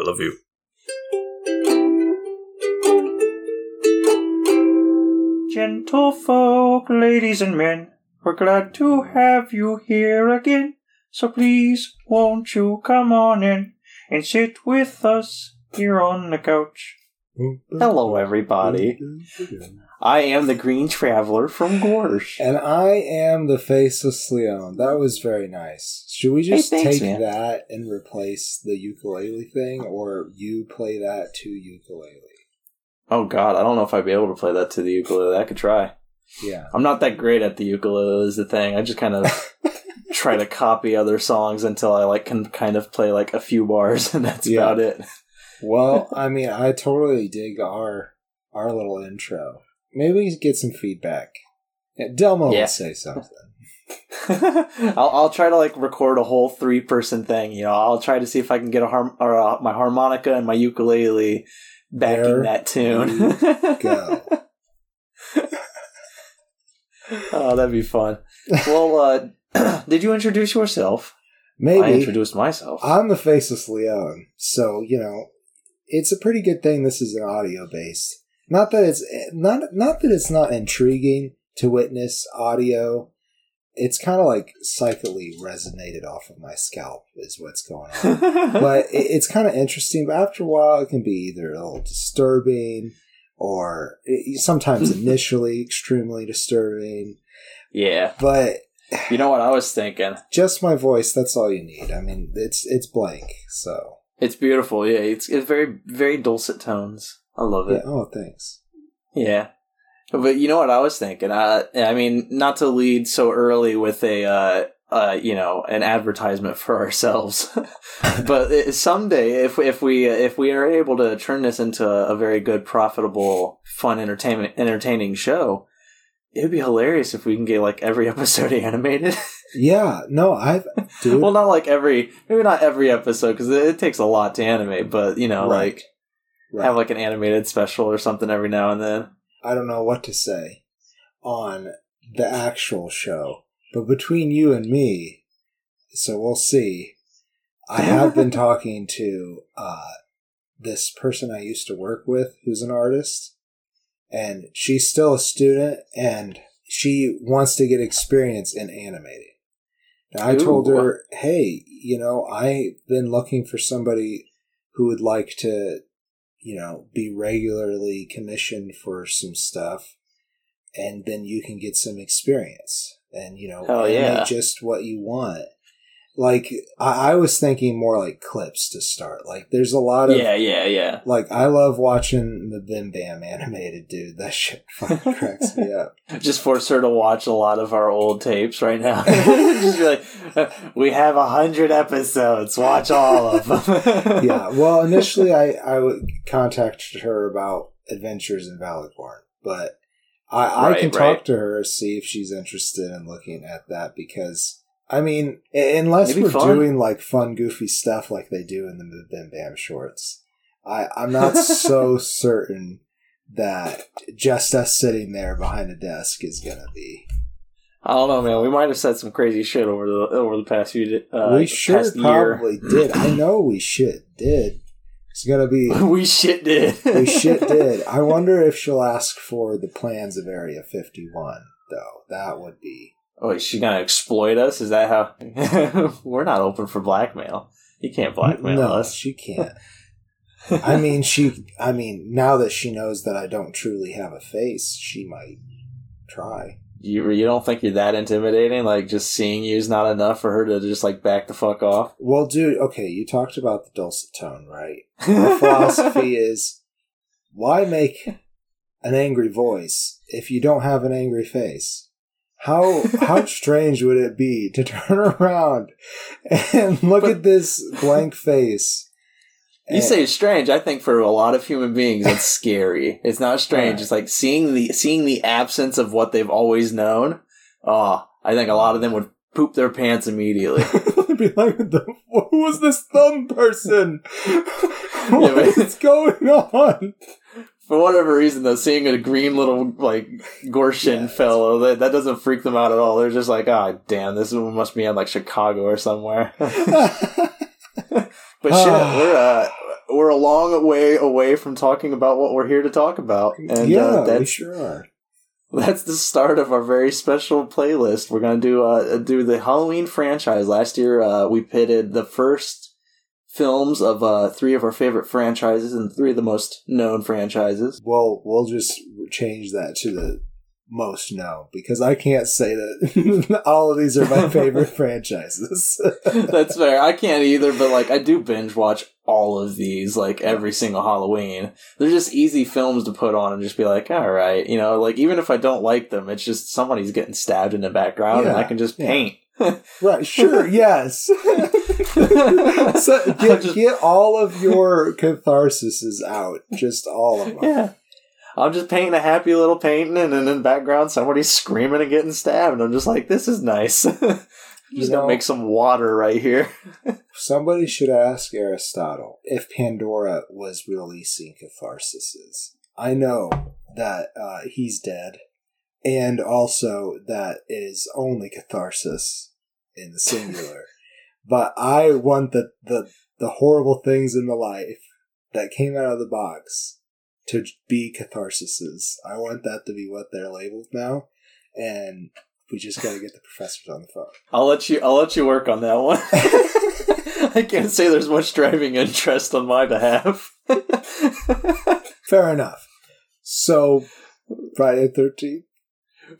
I love you. Gentle folk, ladies and men, we're glad to have you here again. So please, won't you come on in and sit with us here on the couch? Hello, everybody. I am the Green Traveler from Gorsh. And I am the faceless Leon. That was very nice. Should we just Hey, thanks, take man. that and replace the ukulele thing, or you play that to ukulele? Oh God, I don't know if I'd be able to play that to the ukulele. I could try. Yeah. I'm not that great at the ukulele. Is the thing. I just kind of try to copy other songs until I like can kind of play like a few bars, and that's Yeah. about it. Well, I mean, I totally dig our our little intro. Maybe we get some feedback. Yeah, Delmo Yeah. will say something. I'll, I'll try to like record a whole three person thing. You know, I'll try to see if I can get a harm or uh, my harmonica and my ukulele backing There that tune. go. oh, that'd be fun. Well, uh, did you introduce yourself? I Maybe introduced myself. I'm the faceless Leon, so you know, it's a pretty good thing this is an audio based. Not that it's not not that it's not intriguing to witness audio. It's kind of like psychically resonated off of my scalp is what's going on. but it, it's kind of interesting. But after a while, it can be either a little disturbing or it, sometimes initially extremely disturbing. yeah. But You know what I was thinking? just my voice, that's all you need. I mean, it's it's blank, so It's beautiful. Yeah, it's it's very very dulcet tones. I love yeah. it. Oh, thanks. Yeah. But you know what I was thinking? Uh, I mean, not to lead so early with a, uh, uh, you know, an advertisement for ourselves, but someday, if if we if we are able to turn this into a very good, profitable, fun, entertainment, entertaining show, it would be hilarious if we can get like every episode animated. Yeah, no, I've dude. well, not like every, maybe not every episode because it, it takes a lot to animate, but you know, Right. like right. have like an animated special or something every now and then. I don't know what to say on the actual show, but between you and me, so we'll see. I have been talking to uh, this person I used to work with, who's an artist, and she's still a student, and she wants to get experience in animating. And I told her, hey, you know, I've been looking for somebody who would like to, you know, be regularly commissioned for some stuff, and then you can get some experience. And, you know, yeah. just what you want. Like, I, I was thinking more like clips to start. Like, there's a lot of Yeah, yeah, yeah. like I love watching the Bim Bam animated dude. That shit fucking cracks me up. Just force her to watch a lot of our old tapes right now. Just be like, "Uh, we have a hundred episodes. Watch all of them. Yeah. Well, initially I I would contacted her about Adventures in Valorborn, but I I Right, can right. talk to her see if she's interested in looking at that because. I mean, unless we're fun. doing like fun, goofy stuff like they do in the Bim Bam shorts, I, I'm not so certain that just us sitting there behind a desk is gonna be I don't know, man. We might have said some crazy shit over the over the past few. Uh, we sure past year. probably did. I know we shit did. It's gonna be we shit did. we shit did. I wonder if she'll ask for the plans of Area Fifty One, though. That would be Oh, is she gonna exploit us? Is that how? We're not open for blackmail. You can't blackmail no. us. She can't. I mean, she. I mean, now that she knows that I don't truly have a face, she might try. You you don't think you're that intimidating? Like just seeing you is not enough for her to just like back the fuck off? Well, dude. Okay, you talked about the dulcet tone, right? My philosophy is why make an angry voice if you don't have an angry face? How how strange would it be to turn around and look But- at this blank face? You and- say it's strange. I think for a lot of human beings, it's scary. It's not strange. Right. It's like seeing the seeing the absence of what they've always known. Oh, I think a lot of them would poop their pants immediately. They'd be like, the, who was this thumb person? what but- is going on? For whatever reason, though, seeing a green little like Gorshin Yeah, fellow that that doesn't freak them out at all. They're just like, ah, damn, this one must be in like Chicago or somewhere. But shit, we're uh, we're a long way away from talking about what we're here to talk about, and yeah, uh, we that's sure are. that's the start of our very special playlist. We're gonna do uh do the Halloween franchise. Last year, uh, we pitted the first films of uh three of our favorite franchises and three of the most known franchises. Well, we'll just change that to the most no because I can't say that all of these are my favorite franchises. That's fair. I can't either, but like I do binge watch all of these like every single Halloween. They're just easy films to put on and just be like, all right, you know, like even if I don't like them, it's just somebody's getting stabbed in the background and I can just yeah. Right, sure, yes. so get, Just- get all of your catharsises out, just all of them. Yeah. I'm just painting a happy little painting, and then in the background, somebody's screaming and getting stabbed. And I'm just like, this is nice. I'm You just know- gonna make some water right here. Somebody should ask Aristotle if Pandora was releasing catharsises. I know that uh, he's dead, and also that it is only catharsis in the singular. but I want the, the the horrible things in the life that came out of the box to be catharsises. I want that to be what they're labeled now, and we just got to get the professors on the phone. I'll let you. I'll let you work on that one. I can't say there's much driving interest on my behalf. Fair enough. So, Friday the 13th.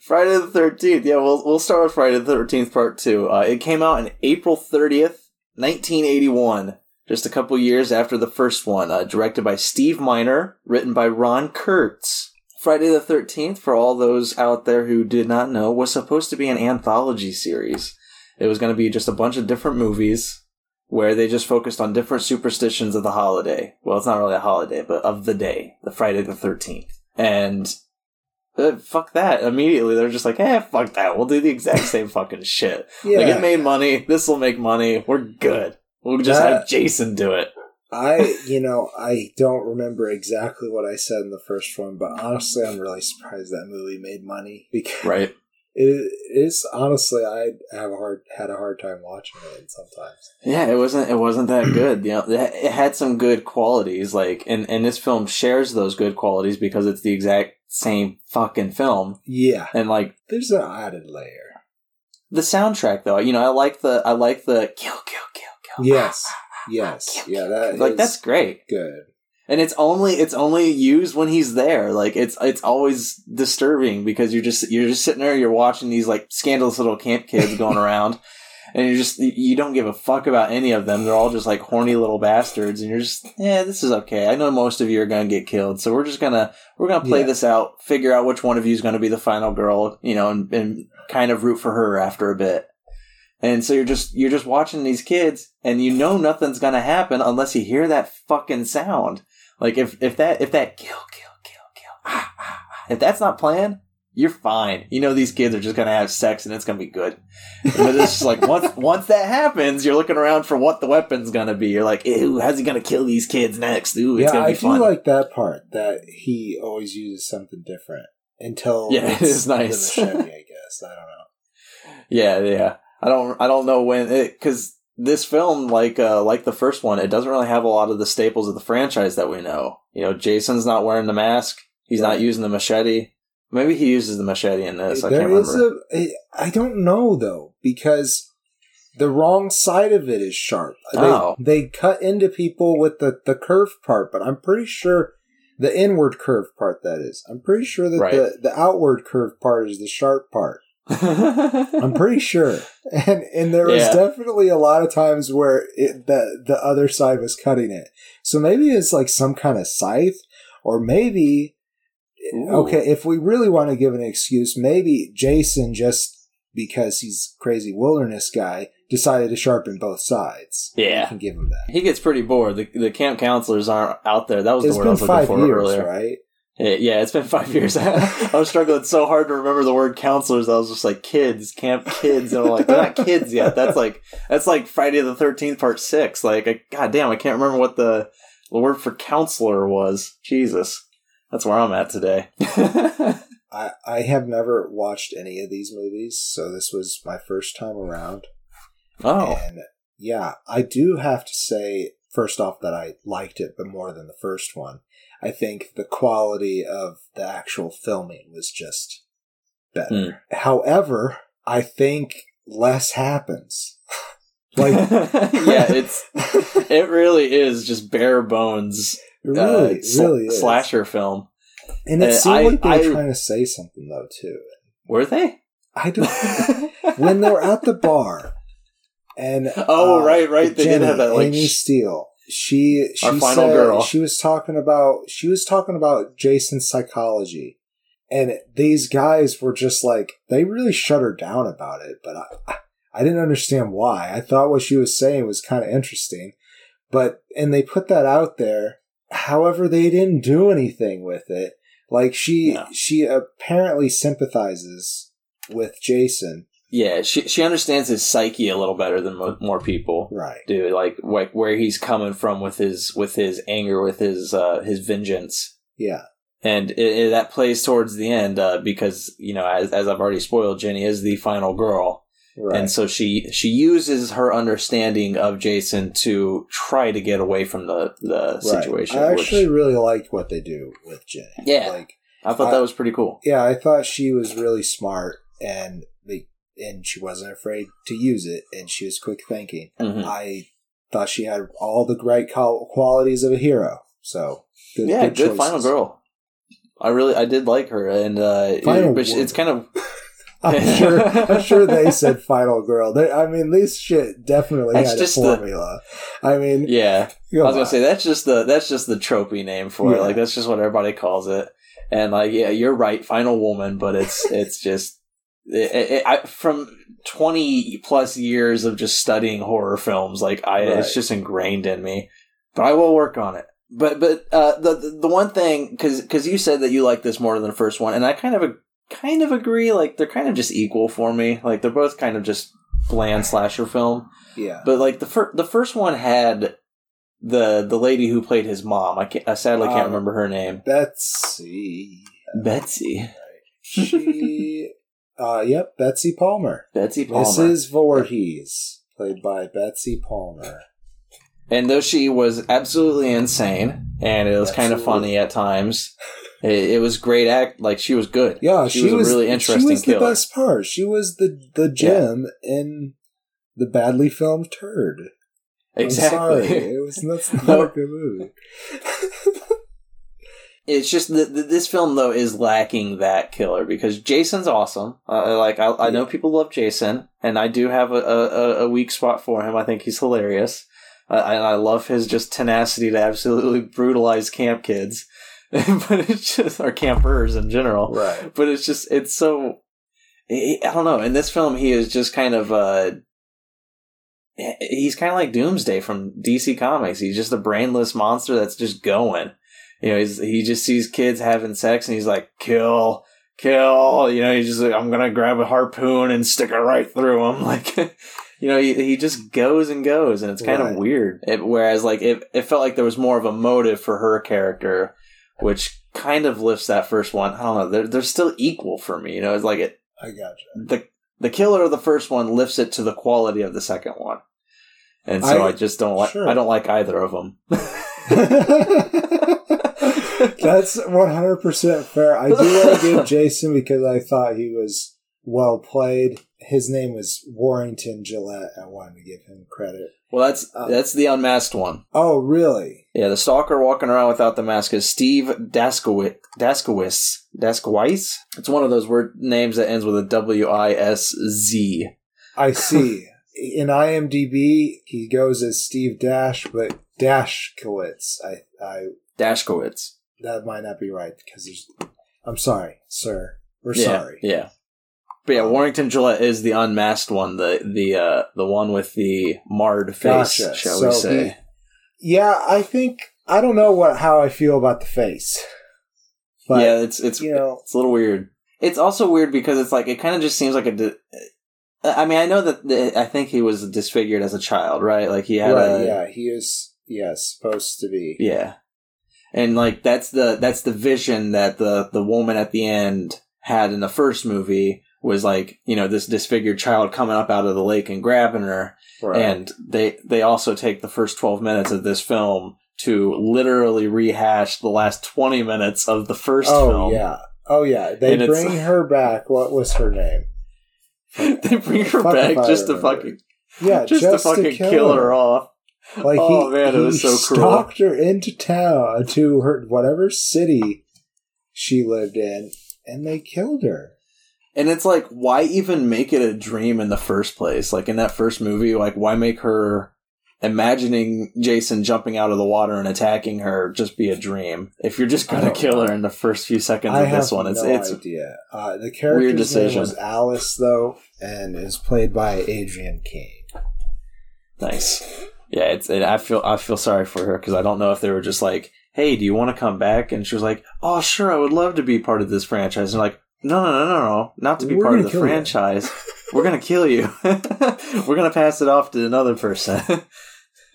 Friday the Thirteenth. Yeah, we'll we'll start with Friday the Thirteenth Part Two. Uh, it came out on April thirtieth, nineteen eighty one. Just a couple years after the first one, uh, directed by Steve Miner, written by Ron Kurz. Friday the 13th, for all those out there who did not know, was supposed to be an anthology series. It was going to be just a bunch of different movies where they just focused on different superstitions of the holiday. Well, it's not really a holiday, but of the day, the Friday the 13th. And uh, fuck that. Immediately, they're just like, eh, fuck that. We'll do the exact same fucking shit. Yeah. Like, it made money. This will make money. We're good. We'll just That- have Jason do it. I, you know, I don't remember exactly what I said in the first one, but honestly, I'm really surprised that movie made money because Right. it is honestly I have a hard had a hard time watching it sometimes. Yeah, it wasn't. It wasn't that good. You know, it it had some good qualities. Like, and and this film shares those good qualities because it's the exact same fucking film. Yeah, And like there's an added layer. the soundtrack, though, you know, I like the I like the kill, kill, kill, kill. Yes, yes, yeah. That like that's great. good. and it's only it's only used when he's there like it's it's always disturbing because you're just you're just sitting there you're watching these like scandalous little camp kids going around and you're just you don't give a fuck about any of them. They're all just like horny little bastards. And you're just yeah this is okay. I know most of you are gonna get killed. So we're just gonna we're gonna play Yeah. this out figure out which one of you is gonna be the final girl you know and, and kind of root for her after a bit. And so you're just you're just watching these kids and you know nothing's gonna happen unless you hear that fucking sound. Like if if that if that kill kill kill kill ah, ah, ah, if that's not playing, you're fine. You know these kids are just gonna have sex and it's gonna be good. But it's just like once once that happens, you're looking around for what the weapon's gonna be. You're like, ew, how's he gonna kill these kids next? Ooh, it's yeah, gonna be I do like that part that he always uses something different until Yeah, it it's nice. The machete, I guess I don't know. yeah, yeah. I don't I don't know when it because this film, like uh, like the first one, it doesn't really have a lot of the staples of the franchise that we know. You know, Jason's not wearing the mask. He's not using the machete. Maybe he uses the machete in this. I can't remember. is a. I- I don't know though because the wrong side of it is sharp. Oh. They, they cut into people with the the curved part, but I'm pretty sure the inward curved part that is. I'm pretty sure that Right. the the outward curved part is the sharp part. I'm pretty sure. And and there was Yeah. definitely a lot of times where it, the the other side was cutting it. So maybe it's like some kind of scythe, or maybe Ooh. okay. If we really want to give an excuse, maybe Jason just because he's crazy wilderness guy decided to sharpen both sides. Yeah. can give him that. He gets pretty bored. The, the camp counselors aren't out there. That was It's the word I was looking five for years, earlier. right? Yeah, it's been five years. I was struggling so hard to remember the word counselors. I was just like kids, camp kids, and I'm like, they're not kids yet. That's like that's like Friday the Thirteenth Part Six. Like, I, god damn, I can't remember what the, the word for counselor was. Jesus, that's where I'm at today. I I have never watched any of these movies, so this was my first time around. oh, And yeah, I do have to say first off that I liked it, but more than the first one. I think the quality of the actual filming was just better. Hmm. However, I think less happens. Like yeah, it's it really is just bare bones it really, uh, sl- really is. slasher film. And it Uh, seemed I- like they were trying to say something though too. Were they? I don't. when they were at the bar, and Oh, uh, right, right. They did Jenny, have that, like, Amy Steele. She she Our final said girl. she was talking about she was talking about Jason's psychology, and these guys were just like they really shut her down about it. But I I- didn't understand why. I thought what she was saying was kind of interesting, but and they put that out there. However, they didn't do anything with it. Like she No. she apparently sympathizes with Jason, yeah, she she understands his psyche a little better than mo- more people right? do. Like like where he's coming from with his with his anger, with his uh his vengeance. Yeah, and it, it- that plays towards the end uh, because you know as, as i've already spoiled jenny is the final girl right. and so she she uses her understanding of jason to try to get away from the the Right. situation I actually which really liked what they do with Jenny. Yeah. like i thought I- that was pretty cool yeah, I thought she was really smart and they and she wasn't afraid to use it, and she was quick thinking. Mhm. I thought she had all the great qualities of a hero. So good, yeah good, choices. final girl i really i did like her and uh Final but she- it's kind of I'm sure. I'm sure they said final girl. They, I mean, this shit definitely That's had a just the- formula. I mean, yeah I was gonna say that's just the that's just the tropey name for it. Like that's just what everybody calls it. And like, yeah, you're right, Final Woman, but it's it's just it, it, I, from twenty plus years of just studying horror films. Like I, Right. it's just ingrained in me. But I will work on it. But but uh, the the- one thing because because you said that you like this more than the first one, and I kind of kind of agree. Like they're kind of just equal for me. Like they're both kind of just bland slasher film. yeah, But like the first, the first one had the the lady who played his mom. I, can't, I sadly can't Um, remember her name. Betsy. Betsy. She. uh, yep, Betsy Palmer. Betsy Palmer. Mrs. Voorhees, played by Betsy Palmer. And though she was absolutely insane, and it was kind of funny at times, it, it was great act. Like she was good. Yeah, she, she, was, a really interesting She was killer. the best part. She was the the gem in the badly filmed turd. exactly. It was that's not No. a good movie. It's just that that this film though is lacking that killer because Jason's awesome. Uh, like I, I know people love Jason, and I do have a, a, a weak spot for him. I think he's hilarious, uh, and I love his just tenacity to absolutely brutalize camp kids, but it's just our campers in general. right. But it's just it's so I I don't know. In this film, he is just kind of uh he's kind of like Doomsday from DC Comics. He's just a brainless monster that's just going. You know, he's, he just sees kids having sex and he's like, kill, kill. You know, he's just like, I'm gonna grab a harpoon and stick it right through him. Like, you know, he, he just goes and goes, and it's kind Right. of weird. It, whereas, like, it, it felt like there was more of a motive for her character, which kind of lifts that first one. I don't know. They're they're still equal for me. You know, it's like it I gotcha. the the killer of the first one lifts it to the quality of the second one, and so I, I- just don't like sure. I don't like either of them. That's 100% fair. I do want to give Jason because I thought he was well played. His name was Warrington Gillette. I wanted to give him credit. Well, that's Uh, that's the unmasked one. Oh, really? Yeah, the stalker walking around without the mask is Steve Daskowitz. Daskowitz. Daskowitz. It's one of those word names that ends with a W I S Z. I see. In IMDb, he goes as Steve Dash, but Dashkowitz. I, I, Dashkowitz. that might not be right because there's. I'm sorry, sir. We're yeah, sorry. Yeah. But yeah, Warrington Gillette is the unmasked one, the the uh the one with the marred face, Gotcha. shall So we say. he- Yeah, I think I don't know what how I feel about the face, but yeah, it's it's you know, It's a little weird. It's also weird because it's like it kind of just seems like a. Di- I mean, I know that the, I think he was disfigured as a child, right? Like he had right? a yeah, he is. Yeah, supposed to be. yeah, and like that's the that's the vision that the the woman at the end had in the first movie was like you know this disfigured child coming up out of the lake and grabbing her, Right. and they they also take the first twelve minutes of this film to literally rehash the last twenty minutes of the first oh film. yeah, oh yeah. They And bring her back. What was her name? they bring her Fuck back just to fucking Yeah, just, to fucking kill, her. off. Like Oh, he, man, it was so cruel. stalked her into town to her whatever city she lived in, and they killed her. And it's like, why even make it a dream in the first place? Like in that first movie, like why make her imagining Jason jumping out of the water and attacking her just be a dream? If you're just gonna kill her in the first few seconds I of this one, it's no it's idea. Uh, the character's name decision. was Alice, though, and is played by Adrienne King. nice. Yeah, it's. It, I feel I feel sorry for her because I don't know if they were just like, "Hey, do you want to come back?" And she was like, "Oh, sure, I would love to be part of this franchise." And like, no, no, no, no, no, not to be We're part of the franchise. We're gonna kill you. We're gonna pass it off to another person.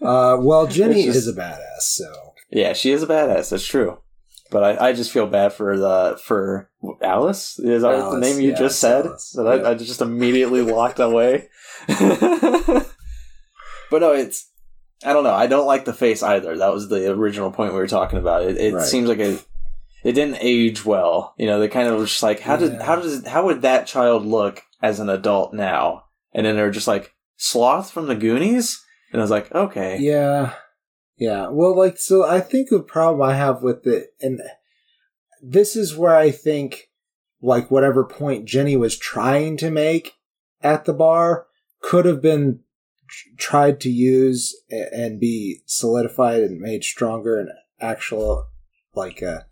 Uh, well, Jenny just- is a badass, so Yeah, she is a badass. That's true. But I, I just feel bad for the for Alice. Is that the name you yeah, just said? Alice. That I, Yeah. I just immediately walked away. but no, it's I don't know. I don't like the face either. That was the original point we were talking about. It, it Right. seems like it it didn't age well. You know, they kind of was just like, how did Yeah. how does how would that child look as an adult now? And then they're just like sloth from the Goonies, and I was like, okay, yeah, yeah. Well, like, so I think the problem I have with it, and this is where I think, like, whatever point Jenny was trying to make at the bar could have been tried to use and be solidified and made stronger and actual, like, a,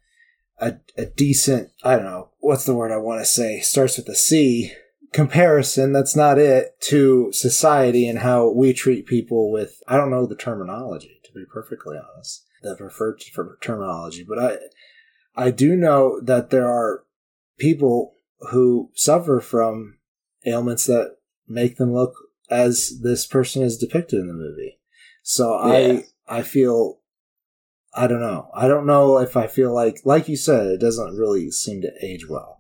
a, a decent, I don't know, what's the word I want to say? Starts with a C. Comparison, that's not it, to society and how we treat people with, I don't know the terminology, to be perfectly honest, the preferred terminology, but I, I do know that there are people who suffer from ailments that make them look as this person is depicted in the movie. So Yeah. I I feel I don't know. I don't know if I feel like like you said it doesn't really seem to age well.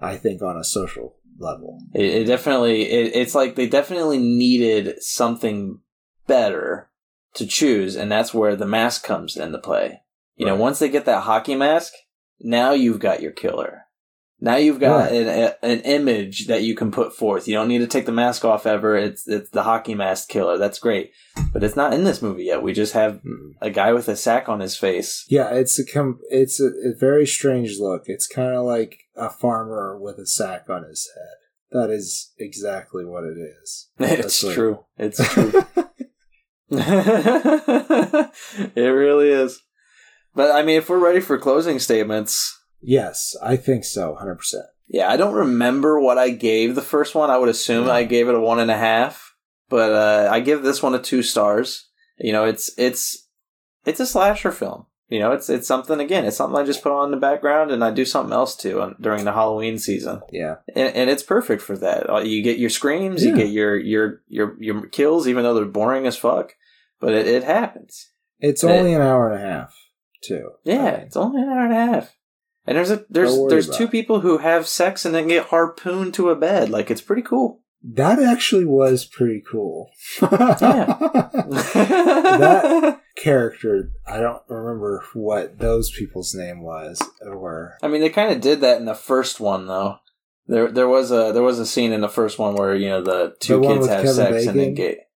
I think on a social level. It, it definitely, it, it's like they definitely needed something better to choose, and that's where the mask comes into play. You know, once they get that hockey mask, now you've got your killer. Now you've got Right. an, a, an image that you can put forth. You don't need to take the mask off ever. It's it's the hockey mask killer. That's great, but it's not in this movie yet. We just have Mm. a guy with a sack on his face. Yeah, it's a com- it's a, a very strange look. It's kind of like a farmer with a sack on his head. That is exactly what it is. It's That's what- true. It's true. it really is. But I mean, if we're ready for closing statements, yes, I think so, hundred percent. yeah, I don't remember what I gave the first one. I would assume No. I gave it a one and a half, but uh, I give this one a two stars. You know, it's it's it's a slasher film. You know, it's it's something again. It's something I just put on in the background, and I do something else too on, during the Halloween season, Yeah, and, and it's perfect for that. Uh, You get your screams, you get your your your your kills, even though they're boring as fuck, but it, it happens. it's Eh. only an hour and a half too. Yeah, I mean, it's only an hour and a half. And there's a there's there's two it. people who have sex and then get harpooned to a bed. Like it's pretty cool. that actually was pretty cool. that character, I don't remember what those people's name was or I mean, they kind of did that in the first one though. There there was a there was a scene in the first one where you know the two The kids have Kevin sex and then get.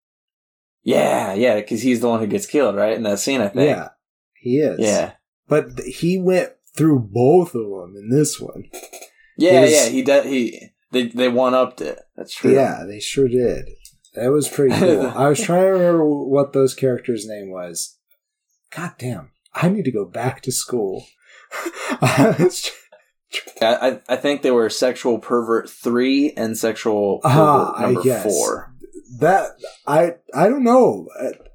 Yeah, yeah, because he's the one who gets killed, right? In that scene, I think. yeah, he is. yeah, but he went through both of them in this one. yeah, was- yeah. He does. He they they one upped it. That's true. Yeah, they sure did. That was pretty cool. I was trying to remember what those characters' name was. God damn, I need to go back to school. I I, I think they were sexual pervert three and sexual pervert Ah, I number guess. four. that I I don't know.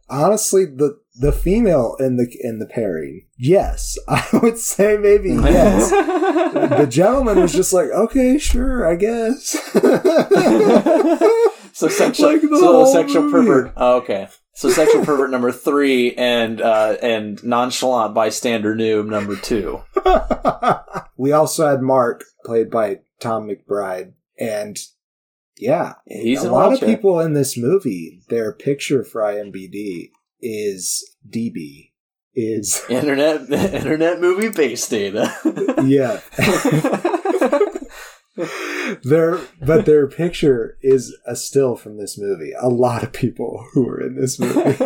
Honestly, the the female in the in the pairing, yes, I would say maybe yes. the gentleman was just like, okay, sure, I guess. so sexual, Like the so sexual movie. pervert. Oh, okay, so sexual pervert number three and uh, and nonchalant bystander noob number two. we also had Mark, played by Tom McBride, And yeah, He's a lot of people in this movie, their picture for IMBD is DB. Is Internet Internet movie base data. yeah. their but their picture is a still from this movie. A lot of people who are in this movie.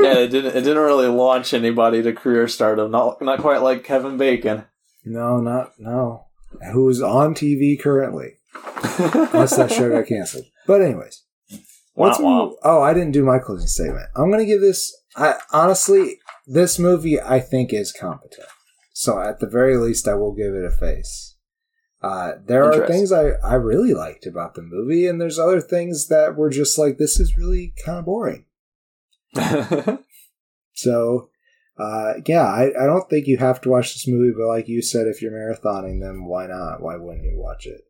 yeah, it didn't it didn't really launch anybody to career stardom. Not not quite like Kevin Bacon. no, not no. Who's on TV currently? Unless that show got canceled. But anyways, wah. move- Oh, I didn't do my closing statement. I'm gonna give this. I honestly, this movie I think is competent. So at the very least, I will give it a face. Uh, there are things I, I really liked about the movie, and there's other things that were just like this is really kind of boring. So, uh, yeah, I, I don't think you have to watch this movie, but like you said, if you're marathoning them, why not? Why wouldn't you watch it?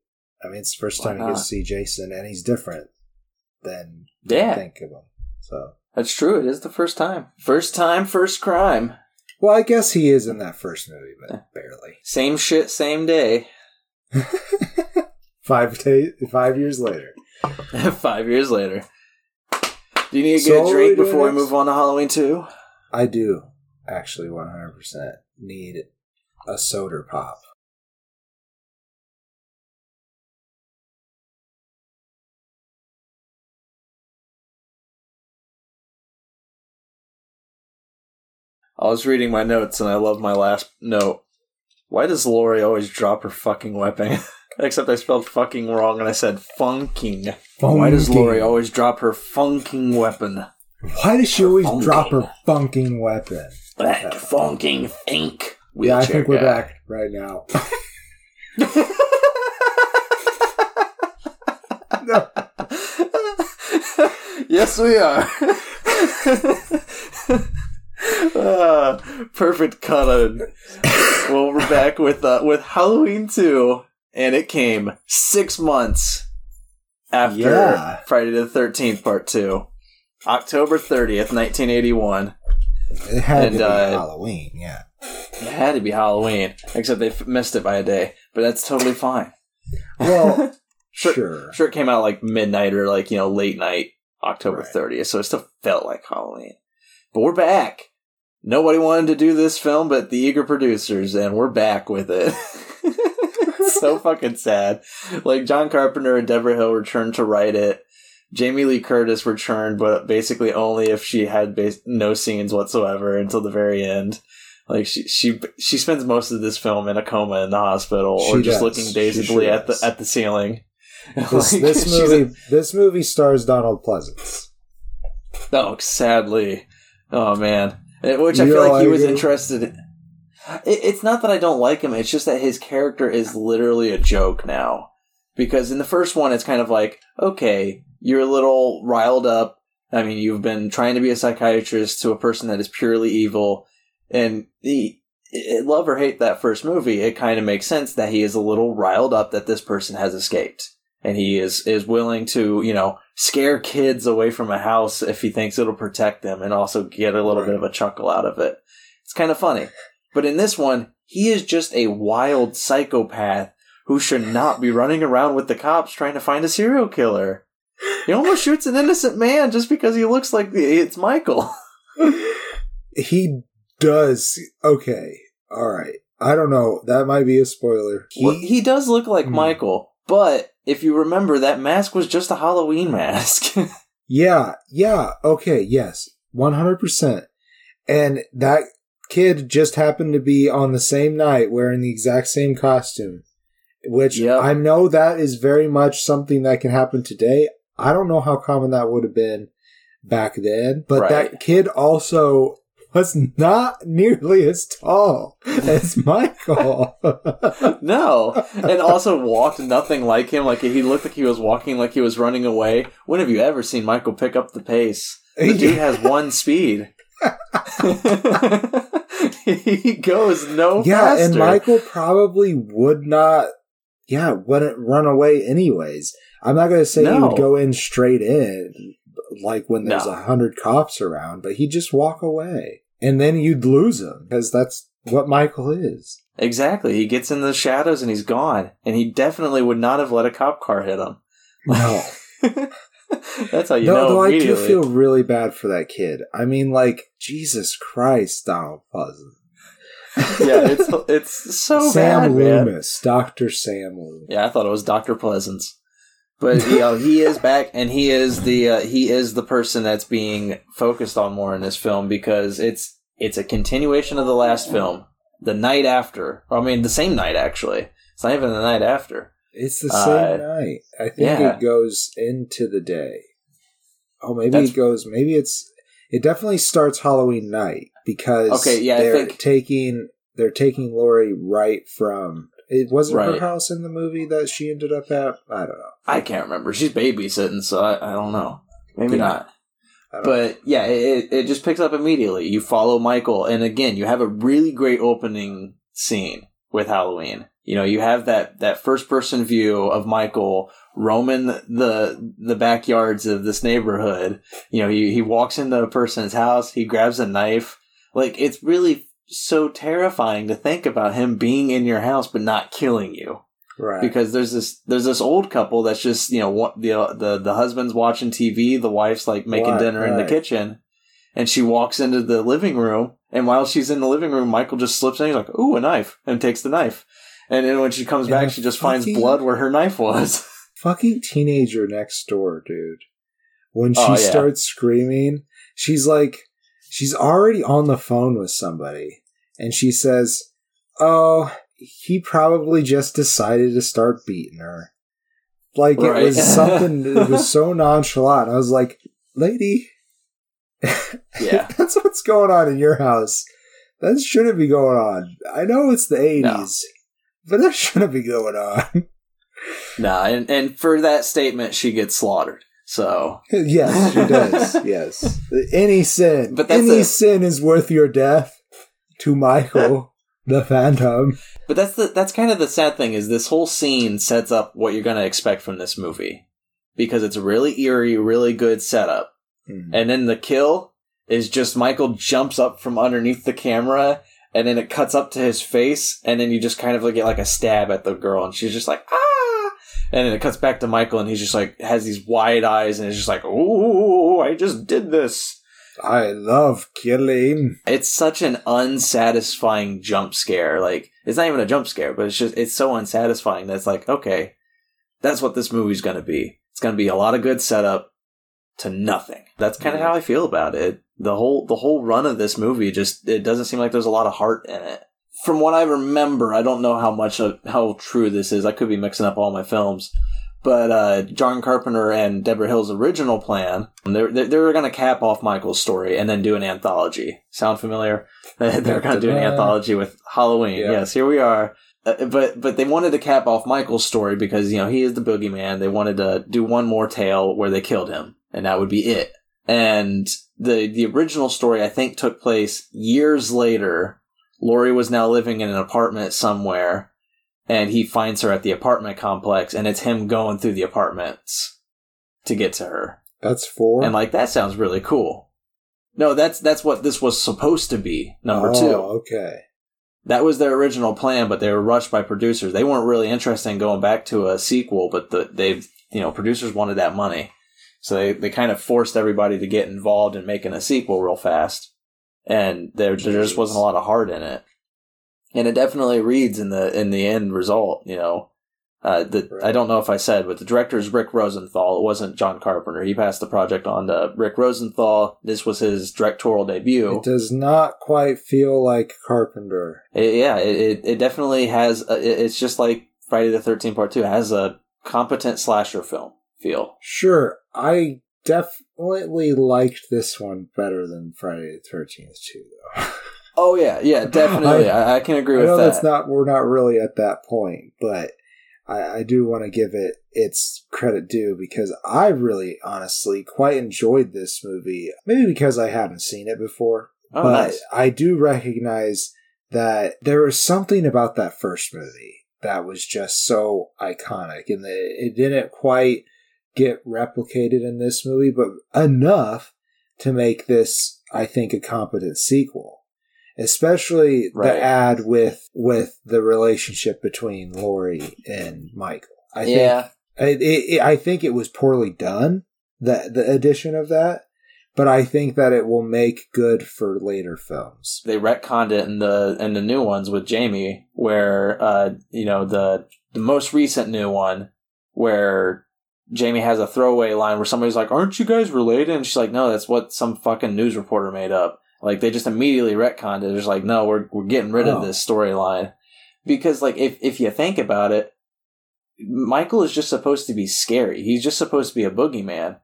I mean, it's the first Why time you get to see Jason, and he's different than you Yeah. think of him. So, That's true. It is the first time. First time, first crime. well, I guess he is in that first movie, but barely. Same shit, same day. five ta- five years later. Five years later. Do you need to So a drink before we move on to Halloween 2? I do actually 100% need a soda pop. I was reading my notes and I love my last note. Why does Laurie always drop her fucking weapon? Except I spelled fucking wrong and I said funking. Why does Laurie always drop her funking weapon? Why does she always Funking. drop her funking weapon? That funking think. yeah, I think we're back right now. no. yes, we are. Ah, perfect cut on. Well, we're back with uh, with Halloween two, and it came six months after Yeah. Friday the Thirteenth Part Two, October thirtieth, nineteen eighty one. It had And, to be uh, Halloween, yeah. It had to be Halloween, except they f- missed it by a day, but that's totally fine. Well, Sure. sure. sure it came out like midnight or like you know late night october Right. 30th so it still felt like halloween but we're back nobody wanted to do this film but the eager producers and we're back with it. So fucking sad. Like john carpenter and deborah hill returned to write it. Jamie lee curtis returned but basically only if she had bas- no scenes whatsoever until the very end. Like she she she spends most of this film in a coma in the hospital or just does. looking dazedly sure at the at the ceiling. This, Like, this movie this movie stars Donald Pleasence. Oh, sadly. Oh man, Uh, which I feel like he was interested. in. It, it's not that I don't like him. It's just that his character is literally a joke now. Because in the first one, it's kind of like, okay, you're a little riled up. I mean, you've been trying to be a psychiatrist to a person that is purely evil, and the love or hate that first movie, it kind of makes sense that he is a little riled up that this person has escaped, and he is is willing to, you know, scare kids away from a house if he thinks it'll protect them, and also get a little bit of a chuckle out of it. It's kind of funny, but in this one, he is just a wild psychopath who should not be running around with the cops trying to find a serial killer. He almost shoots an innocent man just because he looks like it's Michael. He does okay. All right. I don't know. That might be a spoiler. He, Well, he does look like Hmm. Michael, but if you remember, that mask was just a Halloween mask. Yeah, yeah, okay, yes. 100%. And that kid just happened to be on the same night wearing the exact same costume. Which Yep. I know that is very much something that can happen today. I don't know how common that would have been back then, but Right. that kid also was not nearly as tall as Michael. no, and also walked nothing like him. Like he looked like he was walking like he was running away. When have you ever seen Michael pick up the pace? The dude has one speed. he goes no yeah, faster. and Michael probably would not, yeah, wouldn't run away anyways. I'm not going to say he would go in straight in, like when there's No. a hundred cops around, but he'd just walk away. And then you'd lose him, because that's what Michael is. Exactly. He gets in the shadows and he's gone. And he definitely would not have let a cop car hit him. No. That's how you no, know. though I do feel really bad for that kid. I mean, like, Jesus Christ, Donald Pleasence. yeah, it's it's so Sam bad, man. Loomis, Dr. Sam Loomis. Yeah, I thought it was Doctor Pleasence, but you know he is back, and he is the uh, he is the person that's being focused on more in this film because it's it's a continuation of the last film, the night after. Or, I mean, the same night actually. It's not even the night after. It's the Uh, same night. I think yeah. it goes into the day. Oh, maybe That's- it goes. Maybe it's. It definitely starts Halloween night because Okay, yeah, they're think- taking they're taking Laurie right from. It wasn't her house in the movie that she ended up at. I don't know. I can't remember. She's babysitting, so I, I don't know. Maybe Yeah. not. But yeah, it, it just picks up immediately. You follow Michael, and again, you have a really great opening scene with Halloween. You know, you have that, that first person view of Michael roaming the the backyards of this neighborhood. You know, he he walks into a person's house, he grabs a knife. Like it's really so terrifying to think about him being in your house but not killing you right. because there's this there's this old couple that's just you know what the the the husband's watching TV, the wife's like making Right, dinner in the kitchen, and she walks into the living room, and while she's in the living room, Michael just slips in. He's like, "Ooh, a knife," and takes the knife. And then when she comes And back, she just finds blood where her knife was. fucking teenager next door, dude. When she Oh, yeah. starts screaming, she's like, she's already on the phone with somebody, and she says, "Oh, he probably just decided to start beating her." Like Right. it was something. it was so nonchalant. I was like, "Lady, Yeah. that's what's going on in your house. That shouldn't be going on. I know it's the eighties, but that shouldn't be going on." nah, and and for that statement, she gets slaughtered. So yes, she does. yes. Any sin. But any a- sin is worth your death to Michael, the Phantom. But that's the that's kind of the sad thing is this whole scene sets up what you're gonna expect from this movie. Because it's a really eerie, really good setup. Mm. And then the kill is just Michael jumps up from underneath the camera and then it cuts up to his face and then you just kind of like get like a stab at the girl and she's just like ah and then it cuts back to Michael and he's just like has these wide eyes and is just like ooh I just did this. I love killing. It's such an unsatisfying jump scare. Like it's not even a jump scare, but it's just it's so unsatisfying that it's like okay, that's what this movie's gonna be. It's gonna be a lot of good setup to nothing. That's kind of how I feel about it. The whole the whole run of this movie just it doesn't seem like there's a lot of heart in it. From what I remember, I don't know how much of, how true this is. I could be mixing up all my films. But uh, John Carpenter and Deborah Hill's original plan, they're, they're, they're going to cap off Michael's story and then do an anthology. Sound familiar? they're going to do an anthology with Halloween. Yeah. Yes, here we are. Uh, but but they wanted to cap off Michael's story because you know he is the boogeyman. They wanted to do one more tale where they killed him, and that would be it. And the the original story I think took place years later. Laurie was now living in an apartment somewhere, and he finds her at the apartment complex, and it's him going through the apartments to get to her. That's four. And like that sounds really cool. No, that's that's what this was supposed to be. Number oh, two. Okay. That was their original plan, but they were rushed by producers. They weren't really interested in going back to a sequel, but the, they, you know, producers wanted that money. So they, they kind of forced everybody to get involved in making a sequel real fast. And there, there just wasn't a lot of heart in it. And it definitely reads in the, in the end result, you know. Uh, the, Right. I don't know if I said, but the director is Rick Rosenthal. It wasn't John Carpenter. He passed the project on to Rick Rosenthal. This was his directorial debut. It does not quite feel like Carpenter. It, yeah, it, it, it definitely has. A, it- it's just like Friday the Thirteenth Part Two It has a competent slasher film feel. Sure, I definitely liked this one better than Friday the Thirteenth too, though. Oh yeah, yeah, definitely. I, I can agree I with know that. that's not we're not really at that point, but I, I do want to give it its credit due because I really honestly quite enjoyed this movie. Maybe because I haven't seen it before, oh, but nice. I do recognize that there was something about that first movie that was just so iconic, and it didn't quite get replicated in this movie, but enough to make this, I think, a competent sequel. Especially Right. the ad with with the relationship between Laurie and Michael. I think yeah, it, it, I think it was poorly done the the addition of that, but I think that it will make good for later films. they retconned it in the in the new ones with Jamie, where uh you know the the most recent new one where Jamie has a throwaway line where somebody's like, "Aren't you guys related?" And she's like, "No, that's what some fucking news reporter made up." Like they just immediately retconned it. It's like, "No, we're we're getting rid of Oh. this storyline." Because like if if you think about it, Michael is just supposed to be scary. He's just supposed to be a boogeyman.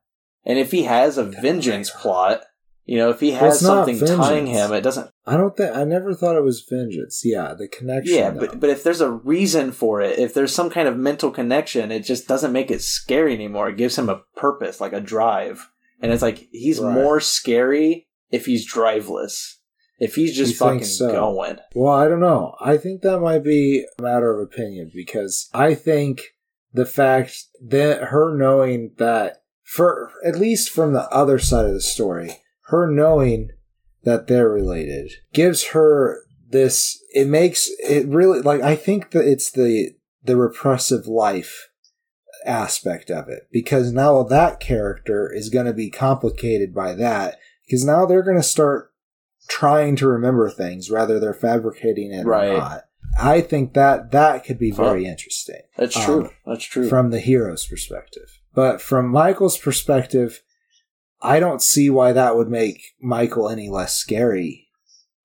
And if he has a vengeance plot, you know, if he has something tying him, it doesn't I don't think I never thought it was vengeance. Yeah, the connection. yeah, though. but but if there's a reason for it, if there's some kind of mental connection, it just doesn't make it scary anymore. It gives him a purpose, like a drive. And it's like he's Right. more scary if he's driveless. If he's just You fucking so? going. Well, I don't know. I think that might be a matter of opinion because I think the fact that her knowing that, for at least from the other side of the story, her knowing that they're related gives her this. It makes it really like I think that it's the the repressive life aspect of it because now that character is going to be complicated by that because now they're going to start trying to remember things rather they're fabricating it Right. or not. I think that that could be very interesting That's Um, true. That's true. from the hero's perspective. But from Michael's perspective, I don't see why that would make Michael any less scary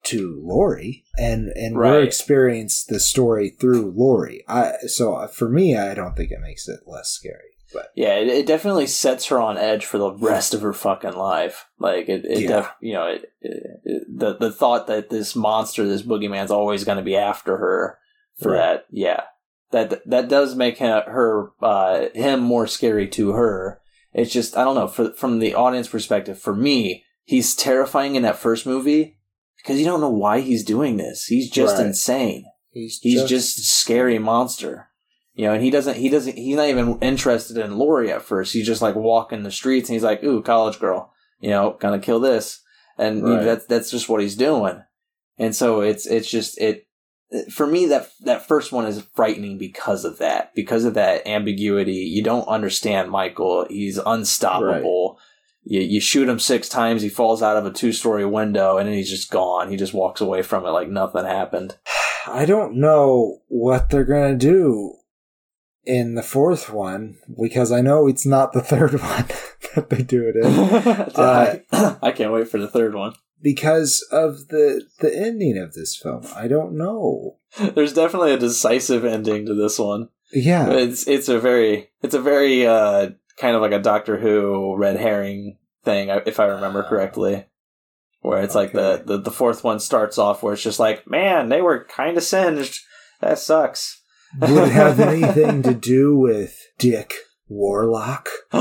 to Laurie, and and we're Right. experience the story through Laurie. I so uh, for me, I don't think it makes it less scary. But yeah, it, it definitely sets her on edge for the rest of her fucking life. Like it, it Yeah. def, you know, it, it, the the thought that this monster, this boogeyman's always going to be after her for Right. that, yeah, that that does make her, her uh, him more scary to her. It's just I don't know for, from the audience perspective. For me, he's terrifying in that first movie because you don't know why he's doing this. He's just Right. insane he's he's just, a scary monster you know and he doesn't he doesn't he's not even interested in Laurie at first. He's just like walking the streets and he's like ooh college girl. You know gonna kill this. And you know, Right. that's that's just what he's doing. And so it's it's just it for me that that first one is frightening because of that because of that ambiguity. You don't understand michael. He's unstoppable. You, you shoot him six times he falls out of a two-story window and then he's just gone. He just walks away from it like nothing happened. I don't know what they're gonna do in the fourth one because I know it's not the third one that they do it in. I, I can't wait for the third one. because of the the ending of this film. I don't know. There's definitely a decisive ending to this one. Yeah, It's it's a very it's a very uh, kind of like a Doctor Who red herring thing, if I remember correctly. Where it's like the, the the fourth one starts off where it's just like, man, they were kind of singed. That sucks. Would it have anything to do with Dick Warlock?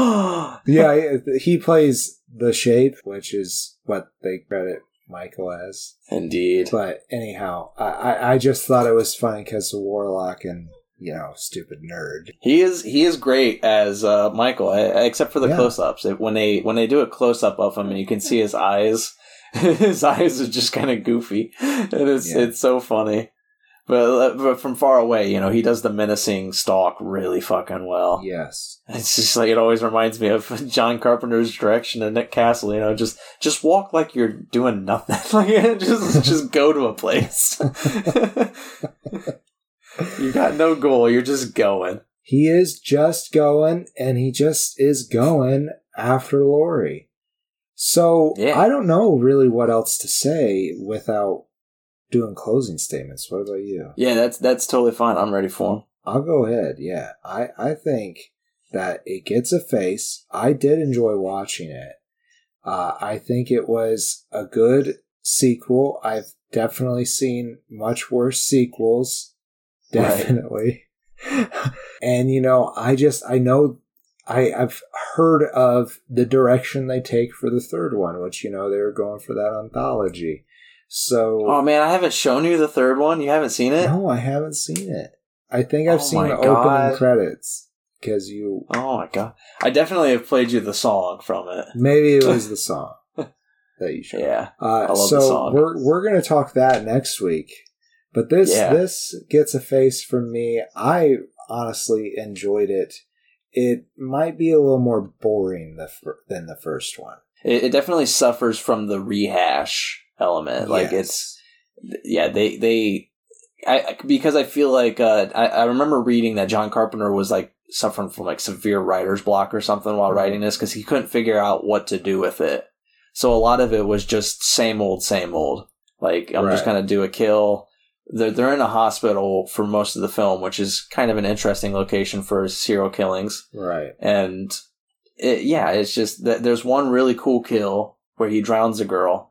yeah, he plays the shape, which is what they credit Michael as. indeed. But anyhow, I I, just thought it was funny because the Warlock and you know stupid nerd. He is he is great as uh, Michael, except for the Yeah. close-ups. When they when they do a close-up of him and you can see his eyes, his eyes are just kind of goofy, and it's Yeah. it's so funny. But, uh, but from far away, you know, he does the menacing stalk really fucking well. Yes, It's just like it always reminds me of John Carpenter's direction in Nick Castle. You know, just just walk like you're doing nothing. like just just go to a place. you got no goal. You're just going. he is just going, and he just is going after Laurie. So Yeah. I don't know really what else to say without doing closing statements. What about you? Yeah, that's that's totally fine. I'm ready for him. I'll go ahead. Yeah, I I think that it gets a face. I did enjoy watching it. Uh, I think it was a good sequel. I've definitely seen much worse sequels. Right. Definitely. and you know, I just I know I I've heard of the direction they take for the third one, which you know they were going for that anthology. So Oh man, I haven't shown you the third one. You haven't seen it? no, I haven't seen it. I think I've Oh seen the God. opening credits because you Oh my god. I definitely have played you the song from it. maybe it was the song. that you showed. Yeah. Uh, love the so song. we're we're gonna talk that next week. But this Yeah. this gets a face from me. I honestly enjoyed it. It might be a little more boring the than the first one. It, it definitely suffers from the rehash element. Like Yes. it's yeah, they they I because I feel like uh, I I remember reading that John Carpenter was like suffering from like severe writer's block or something while Mhm. writing this because he couldn't figure out what to do with it. So a lot of it was just same old, same old. Like I'm just gonna do a kill. They're they're in a hospital for most of the film, which is kind of an interesting location for serial killings right. and it, yeah, it's just that there's one really cool kill where he drowns a girl,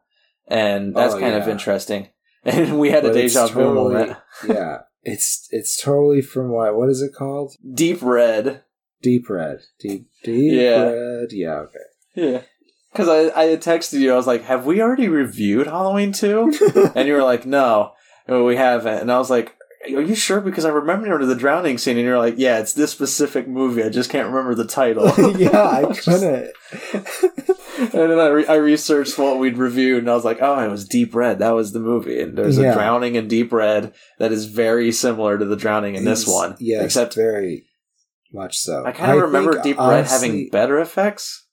and that's Oh, kind of interesting. And we had a But it's deja vu totally- moment. yeah, it's it's totally from what what is it called? Deep red. Deep red, deep deep Yeah. red. Yeah, okay. Yeah. Because I, I texted you, I was like, have we already reviewed Halloween 2? and you were like, no, no, we haven't. And I was like, are you sure? Because I remember the drowning scene, and you're like, yeah, it's this specific movie. I just can't remember the title. yeah, I couldn't. And then I, re- I researched what we'd reviewed, and I was like, "Oh, it was Deep Red. That was the movie." And there's Yeah. a drowning in Deep Red that is very similar to the drowning in this one. yes, except very much so. I kind of remember Deep Red honestly, having better effects.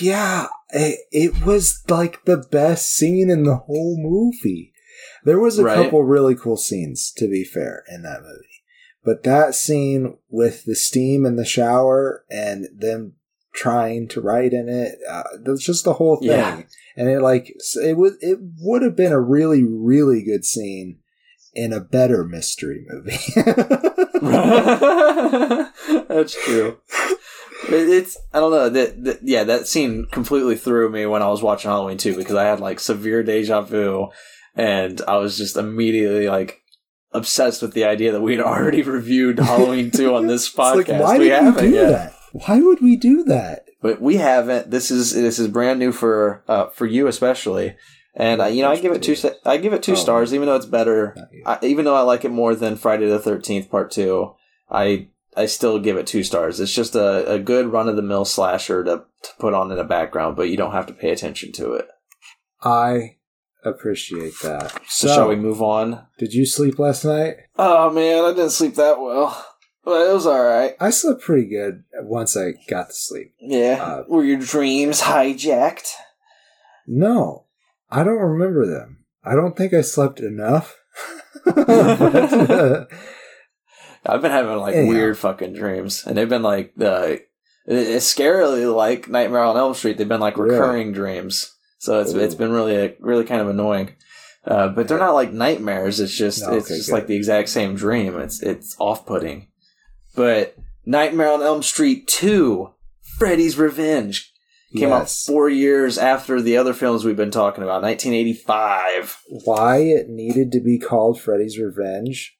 Yeah, it, it was like the best scene in the whole movie. There was a Right. couple really cool scenes, to be fair, in that movie. But that scene with the steam in the shower and them trying to write in it, uh, that's just the whole thing. Yeah. And it like it would it would have been a really really good scene in a better mystery movie. That's true. It's I don't know that, that yeah that scene completely threw me when I was watching Halloween 2 because I had like severe deja vu and I was just immediately like obsessed with the idea that we'd already reviewed Halloween 2 on this podcast. like, why we did haven't do yet. that? Why would we do that? but we haven't. This is this is brand new for uh, for you especially, and uh, you know I give it two I give it two Oh. stars even though it's better. I, even though I like it more than Friday the Thirteenth Part Two, I I still give it two stars. It's just a, a good run of the mill slasher to to put on in the background, but you don't have to pay attention to it. I appreciate that. So, So, shall we move on? did you sleep last night? Oh man, I didn't sleep that well, but it was all right. I slept pretty good once I got to sleep. Yeah, Uh, were your dreams hijacked? No, I don't remember them. I don't think I slept enough. But, uh, I've been having like Anyhow. weird fucking dreams, and they've been like the it's scarily like Nightmare on Elm Street. They've been like Really? recurring dreams, so it's it's Ooh. been really really kind of annoying. Uh, but they're not like nightmares. It's just No, it's okay, just good. like the exact same dream. It's it's off putting. But Nightmare on Elm Street Two, Freddy's Revenge came yes. out four years after the other films we've been talking about, 1985. Why it needed to be called Freddy's Revenge,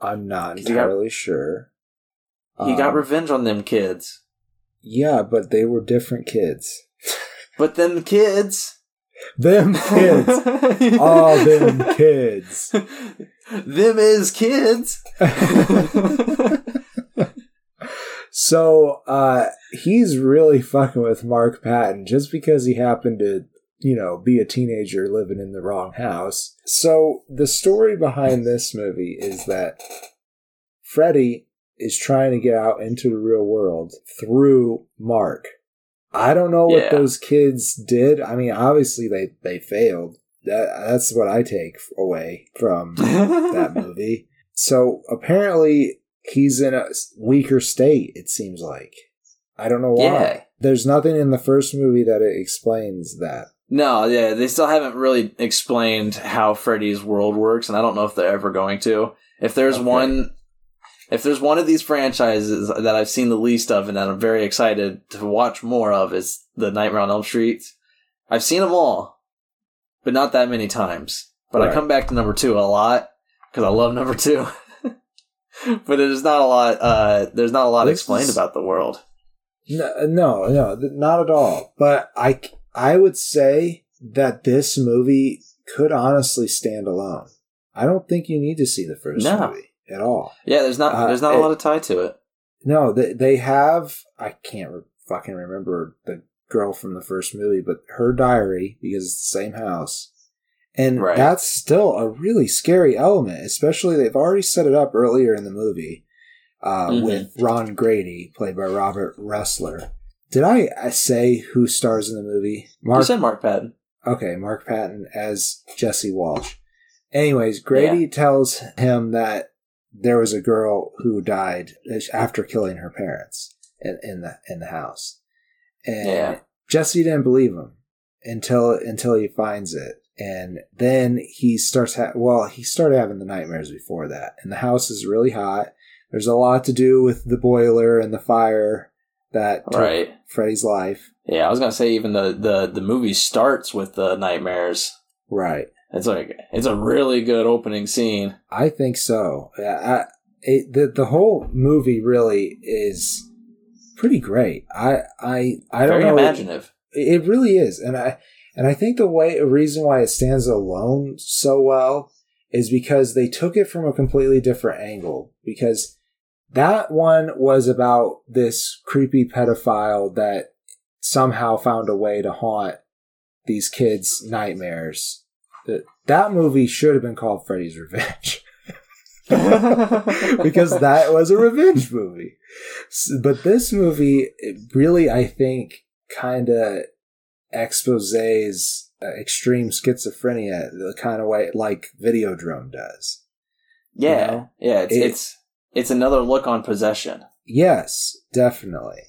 I'm not he got- entirely sure. He got Um, revenge on them kids. Yeah, but they were different kids. But them kids. Them kids. All them kids. them is kids. So uh he's really fucking with Mark Patton just because he happened to, you know, be a teenager living in the wrong house. So the story behind this movie is that Freddy is trying to get out into the real world through Mark. I don't know what Yeah. those kids did. I mean, obviously they they failed. That that's what I take away from that movie. So apparently he's in a weaker state, it seems like. I don't know why. Yeah. There's nothing in the first movie that it explains that. No, yeah, they still haven't really explained how Freddy's world works, and I don't know if they're ever going to. If there's Okay. one, if there's one of these franchises that I've seen the least of, and that I'm very excited to watch more of, is the Nightmare on Elm Street. I've seen them all, but not that many times. But I come back to number two a lot because I love number two. but there's not a lot. Uh, there's not a lot This explained is- about the world. No, no, no, not at all. But I, I would say that this movie could honestly stand alone. I don't think you need to see the first No. movie at all. Yeah, there's not. Uh, there's not a it- lot of tie to it. No, they, they have. I can't re- fucking remember the girl from the first movie, but her diary because it's the same house. And Right. that's still a really scary element, especially they've already set it up earlier in the movie uh, Mhm. with Ron Grady, played by Robert Rusler. Did I say who stars in the movie? You said Mark Patton. Okay, Mark Patton as Jesse Walsh. Anyways, Grady tells him that there was a girl who died after killing her parents in, in the in the house, and Yeah. Jesse didn't believe him until until he finds it, and then he starts. Ha- well, he started having the nightmares before that, and the house is really hot. There's a lot to do with the boiler and the fire that took Right. Freddy's life. Yeah, I was gonna say even the the the movie starts with the nightmares. Right. It's like it's a really good opening scene. I think so. I, it, the the whole movie really is pretty great. I I I don't Very know. imaginative. It really is, and I and I think the way a reason why it stands alone so well is because they took it from a completely different angle. Because that one was about this creepy pedophile that somehow found a way to haunt these kids' nightmares. That that movie should have been called Freddy's Revenge. because that was a revenge movie. But this movie really, I think, kind of exposes uh, extreme schizophrenia the kind of way like Videodrome does. Yeah, You know? yeah. It's It- it's it's another look on possession. Yes, definitely.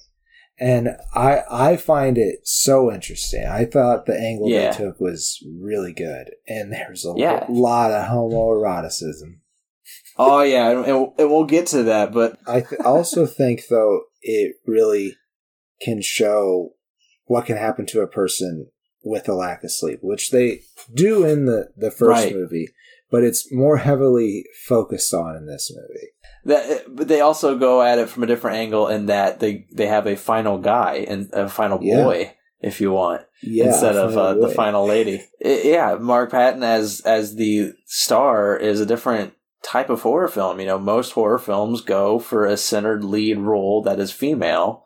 And I I find it so interesting. I thought the angle Yeah. they took was really good, and there's a Yeah. lot of homoeroticism. Oh yeah, and, and we'll get to that, but I th- also think though it really can show what can happen to a person with a lack of sleep, which they do in the the first Right. movie, but it's more heavily focused on in this movie. that but they also go at it from a different angle in that they they have a final guy and a final Yeah. boy, if you want. Yeah, instead of uh, the final lady. I- yeah, Mark Patton as as the star is a different type of horror film. You know, most horror films go for a centered lead role that is female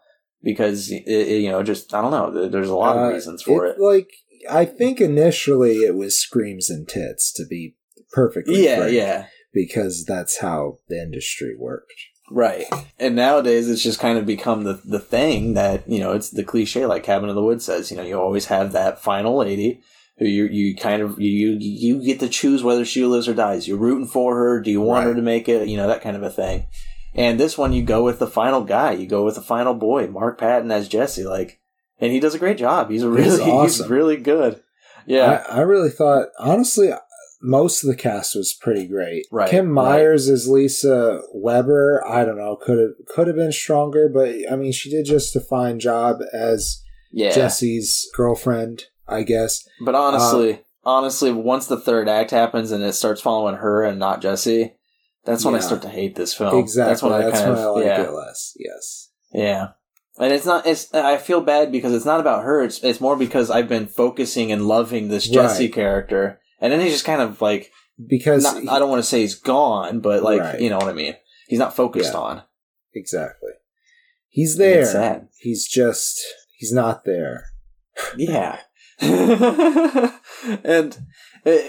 because it, it, you know just I don't know. There's a lot Uh, of reasons for it. Like I think initially it was screams and tits to be perfectly Yeah, frank, yeah, because that's how the industry worked. right. And nowadays it's just kind of become the the thing that you know it's the cliche like Cabin of the Woods says. You know, you always have that final lady. Who you you kind of you you get to choose whether she lives or dies. You're rooting for her. Do you want her to make it? You know that kind of a thing. And this one, you go with the final guy. You go with the final boy, Mark Patton as Jesse. Like, and he does a great job. He's a really he's, awesome. really good. Yeah, I, I really thought, honestly, most of the cast was pretty great. Right, Kim right. Myers as Lisa Webber. I don't know, could have could have been stronger, but I mean, she did just a fine job as yeah. Jesse's girlfriend, I guess. But honestly, um, honestly, once the third act happens and it starts following her and not Jesse, that's when I start to hate this film. exactly. That's when I That's kind when I of like yeah. it less. Yes. Yeah. And it's not it's I feel bad because it's not about her, it's it's more because I've been focusing and loving this Jesse Right. character. And then he's just kind of like Because not, I don't want to say he's gone, but like Right. you know what I mean. He's not focused Yeah. on. exactly. He's there. He's just he's not there. Yeah. and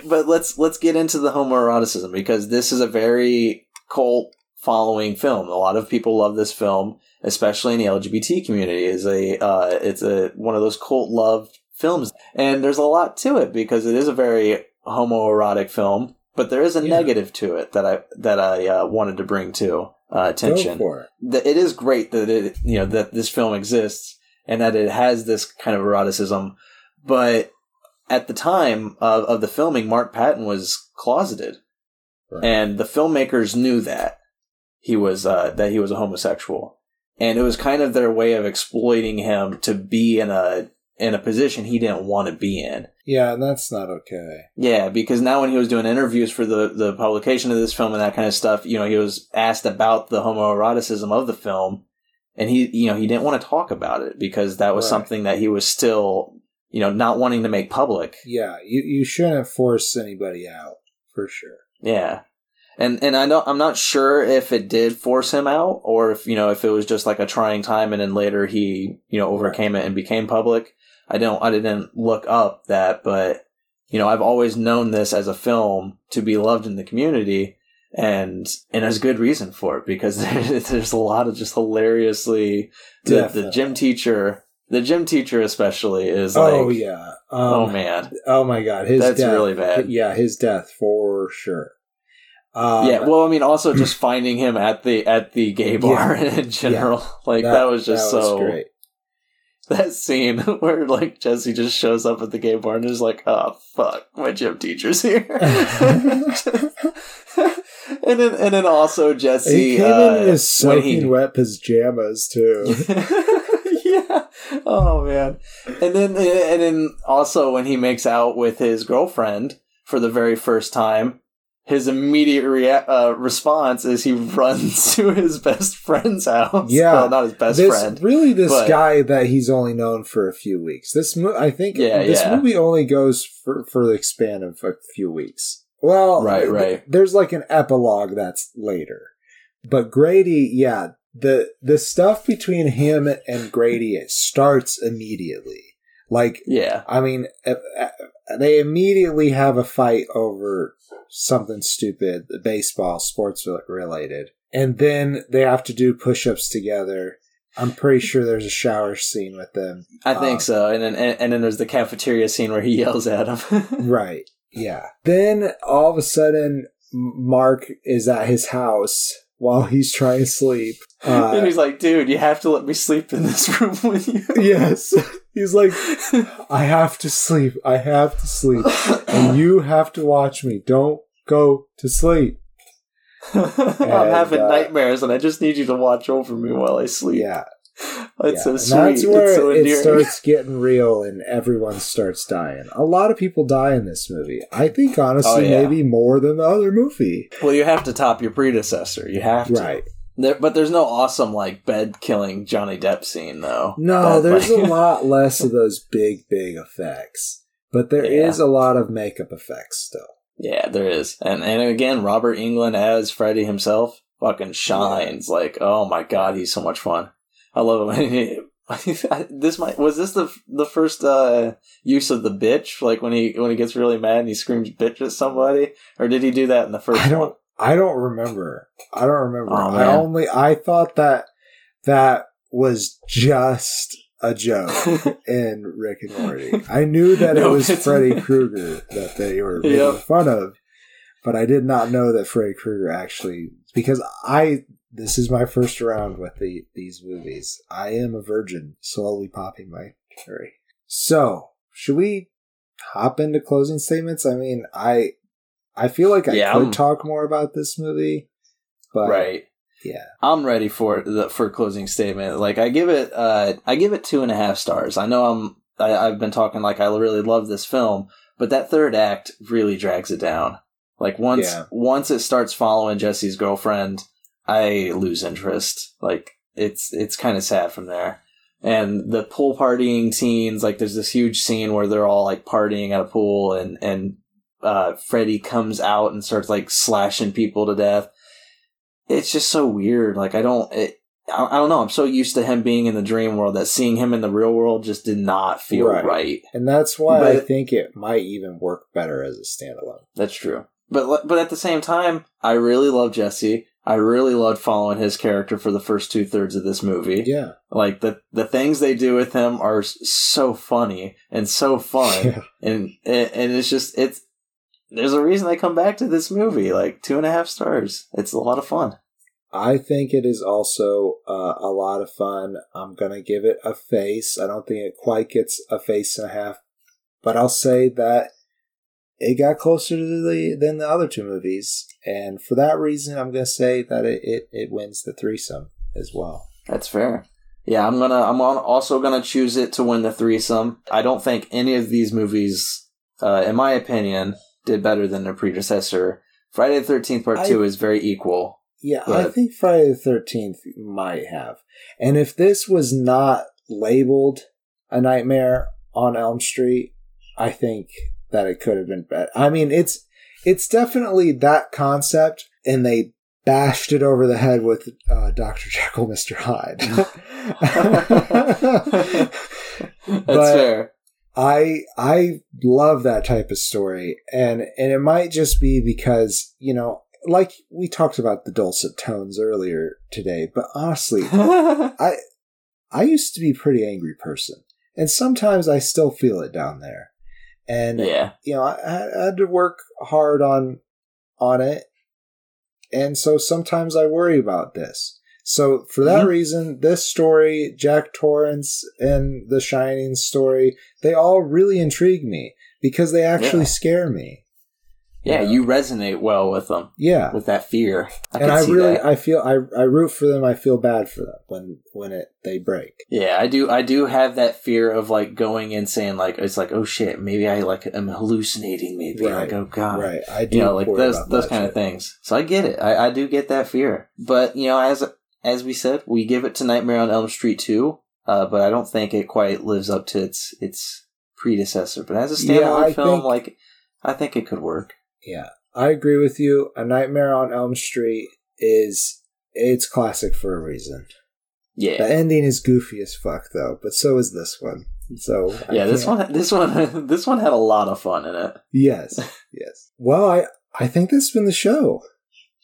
but let's let's get into the homoeroticism because this is a very cult following film. A lot of people love this film, especially in the LGBT community. is a uh, it's a one of those cult loved films, and there's a lot to it because it is a very homoerotic film. But there is a Yeah. negative to it that I that I uh, wanted to bring to uh, attention Go for it. it is great that it you know that this film exists and that it has this kind of eroticism but at the time of, of the filming mark patton was closeted Right. and the filmmakers knew that he was uh, that he was a homosexual and it was kind of their way of exploiting him to be in a in a position he didn't want to be in Yeah, and that's not okay. yeah, because now when he was doing interviews for the, the publication of this film and that kind of stuff, you know, he was asked about the homoeroticism of the film, and he, you know, he didn't want to talk about it because that was Right. something that he was still, you know, not wanting to make public. Yeah, you, you shouldn't force anybody out for sure. Yeah. and and I know I'm not sure if it did force him out or if you know if it was just like a trying time and then later he you know overcame it and became public. I don't I didn't look up that, but you know I've always known this as a film to be loved in the community, and and there's good reason for it because there's, there's a lot of just hilariously the, the gym teacher. The gym teacher especially is like, oh yeah. Um, oh man, Oh my god, his That's death, really bad. Yeah, his death for sure. Um, yeah, well, I mean, also just finding him at the at the gay bar in general, like that, was just that was so great. that scene where like Jesse just shows up at the gay bar and is like, "Oh fuck, my gym teacher's here," and then and then also Jesse He came uh, in his soaking he- wet pajamas too. Oh man. And then and then also when he makes out with his girlfriend for the very first time, his immediate rea- uh, response is he runs to his best friend's house. Yeah. Well, not his best this friend. really this but- guy that he's only known for a few weeks. This mo- I think Yeah, this yeah. movie only goes for for the span of a few weeks. Well, Right, th- right. There's like an epilogue that's later, but Grady, yeah, the the stuff between him and Grady it starts immediately. Like Yeah. I mean, they immediately have a fight over something stupid, baseball, sports related, and then they have to do push-ups together. I'm pretty sure there's a shower scene with them. I think Um, so. And then and, and then there's the cafeteria scene where he yells at him. Right. Yeah. Then all of a sudden, Mark is at his house while he's trying to sleep. and Uh, he's like, dude, you have to let me sleep in this room with you. yes. He's like, I have to sleep. I have to sleep. And you have to watch me. Don't go to sleep. I'm having uh, nightmares and I just need you to watch over me while I sleep. Yeah. It's yeah. so sweet. that's where it's so it starts getting real and everyone starts dying. A lot of people die in this movie. I think, honestly, Oh, yeah. maybe more than the other movie. Well, you have to top your predecessor. You have to. Right. There, but there's no awesome like bed killing Johnny Depp scene though. No, That, there's like- a lot less of those big, big effects. But there is Yeah. a lot of makeup effects still. Yeah, there is, and and again, Robert Englund as Freddy himself fucking shines. Like, oh my god, he's so much fun. I love him. this might was this the the first uh, use of the bitch? Like when he when he gets really mad and he screams bitch at somebody, or did he do that in the first I don't I don't remember. I don't remember. Oh, I only I thought that that was just a joke in Rick and Morty. I knew that it was Freddy Krueger that they were making Yep. fun of, but I did not know that Freddy Krueger actually because I this is my first round with the these movies. I am a virgin, slowly popping my cherry. So, should we hop into closing statements? I mean, I I feel like I Yeah, could I'm- talk more about this movie, but right. yeah, I'm ready for the for closing statement. Like I give it, uh, I give it two and a half stars. I know I'm, I, I've been talking like I really love this film, but that third act really drags it down. Like once, Yeah. once it starts following Jesse's girlfriend, I lose interest. Like it's, it's kind of sad from there. And the pool partying scenes, like there's this huge scene where they're all like partying at a pool and, and, uh, Freddy comes out and starts like slashing people to death it's just so weird. Like I don't, it, I, I don't know. I'm so used to him being in the dream world that seeing him in the real world just did not feel Right. right. and that's why I think it might even work better as a standalone. That's true. But but at the same time, I really love Jesse. I really loved following his character for the first two thirds of this movie. Yeah, Like the the things they do with him are so funny and so fun, Yeah. and and it's just it's. There's a reason I come back to this movie. Like two and a half stars. It's a lot of fun. I think it is also uh, a lot of fun. I'm gonna give it a face. I don't think it quite gets a face and a half, but I'll say that it got closer to the than the other two movies, and for that reason, I'm gonna say that it it, it wins the threesome as well. That's fair. Yeah, I'm gonna. I'm also gonna choose it to win the threesome. I don't think any of these movies, uh, in my opinion, did better than their predecessor. Friday the Thirteenth Part I- Two is very equal. Yeah, I think Friday the Thirteenth might have, and if this was not labeled a Nightmare on Elm Street, I think that it could have been better. I mean, it's it's definitely that concept and they bashed it over the head with uh, Dr. Jekyll, Mr. Hyde. That's But- fair. I I love that type of story, and and it might just be because you know, like we talked about the dulcet tones earlier today, but honestly, I I used to be a pretty angry person, and sometimes I still feel it down there, and yeah. you know, I, I had to work hard on on it, and so sometimes I worry about this. So for that Mhm. reason, this story, Jack Torrance, and the Shining story, they all really intrigue me because they actually Yeah. scare me. Yeah, Yeah. you resonate well with them, Yeah, with that fear. I and I really, that. I feel, I, I root for them. I feel bad for them when when it they break. Yeah, I do. I do have that fear of like going in saying like it's like oh shit, maybe I like am hallucinating. Maybe Right, like oh god, Right, I do. you know, like those those kind of things. So I get it. I, I do get that fear. But you know, as as we said, we give it to Nightmare on Elm Street two. Uh, but I don't think it quite lives up to its its predecessor. But as a Yeah, standalone I film, think- like I think it could work. Yeah, I agree with you. A Nightmare on Elm Street is it's classic for a reason. Yeah, The ending is goofy as fuck though, but so is this one. So I yeah. This one, this one, this one had a lot of fun in it. yes, yes. Well, I I think this has been the show.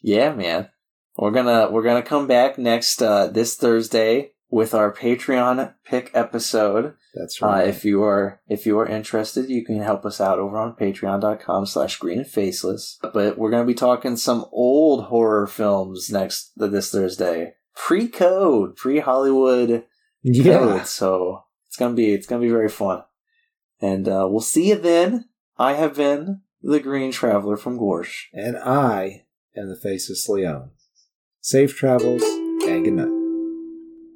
Yeah, man. We're gonna we're gonna come back next uh this Thursday with our Patreon pick episode. That's Uh, right. if you are if you are interested, you can help us out over on patreon.com slash green and faceless. But we're gonna be talking some old horror films next this Thursday. Pre code, pre Hollywood yeah. code. So it's gonna be it's gonna be very fun. And uh, we'll see you then. I have been the Green Traveler from Gorsh. And I am the Faceless Leon. Safe travels and good night.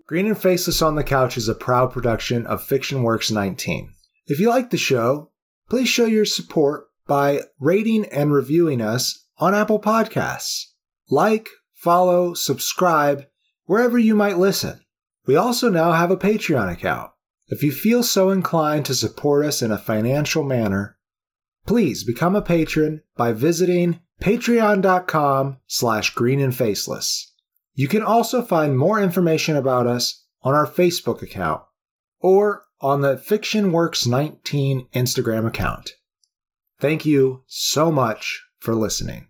Green and Faceless on the Couch is a proud production of Fiction Works 19. If you like the show, please show your support by rating and reviewing us on Apple Podcasts. Like, follow, subscribe wherever you might listen. We also now have a Patreon account. If you feel so inclined to support us in a financial manner, please become a patron by visiting patreon.com slash green and faceless. You can also find more information about us on our Facebook account or on the FictionWorks19 Instagram account. Thank you so much for listening.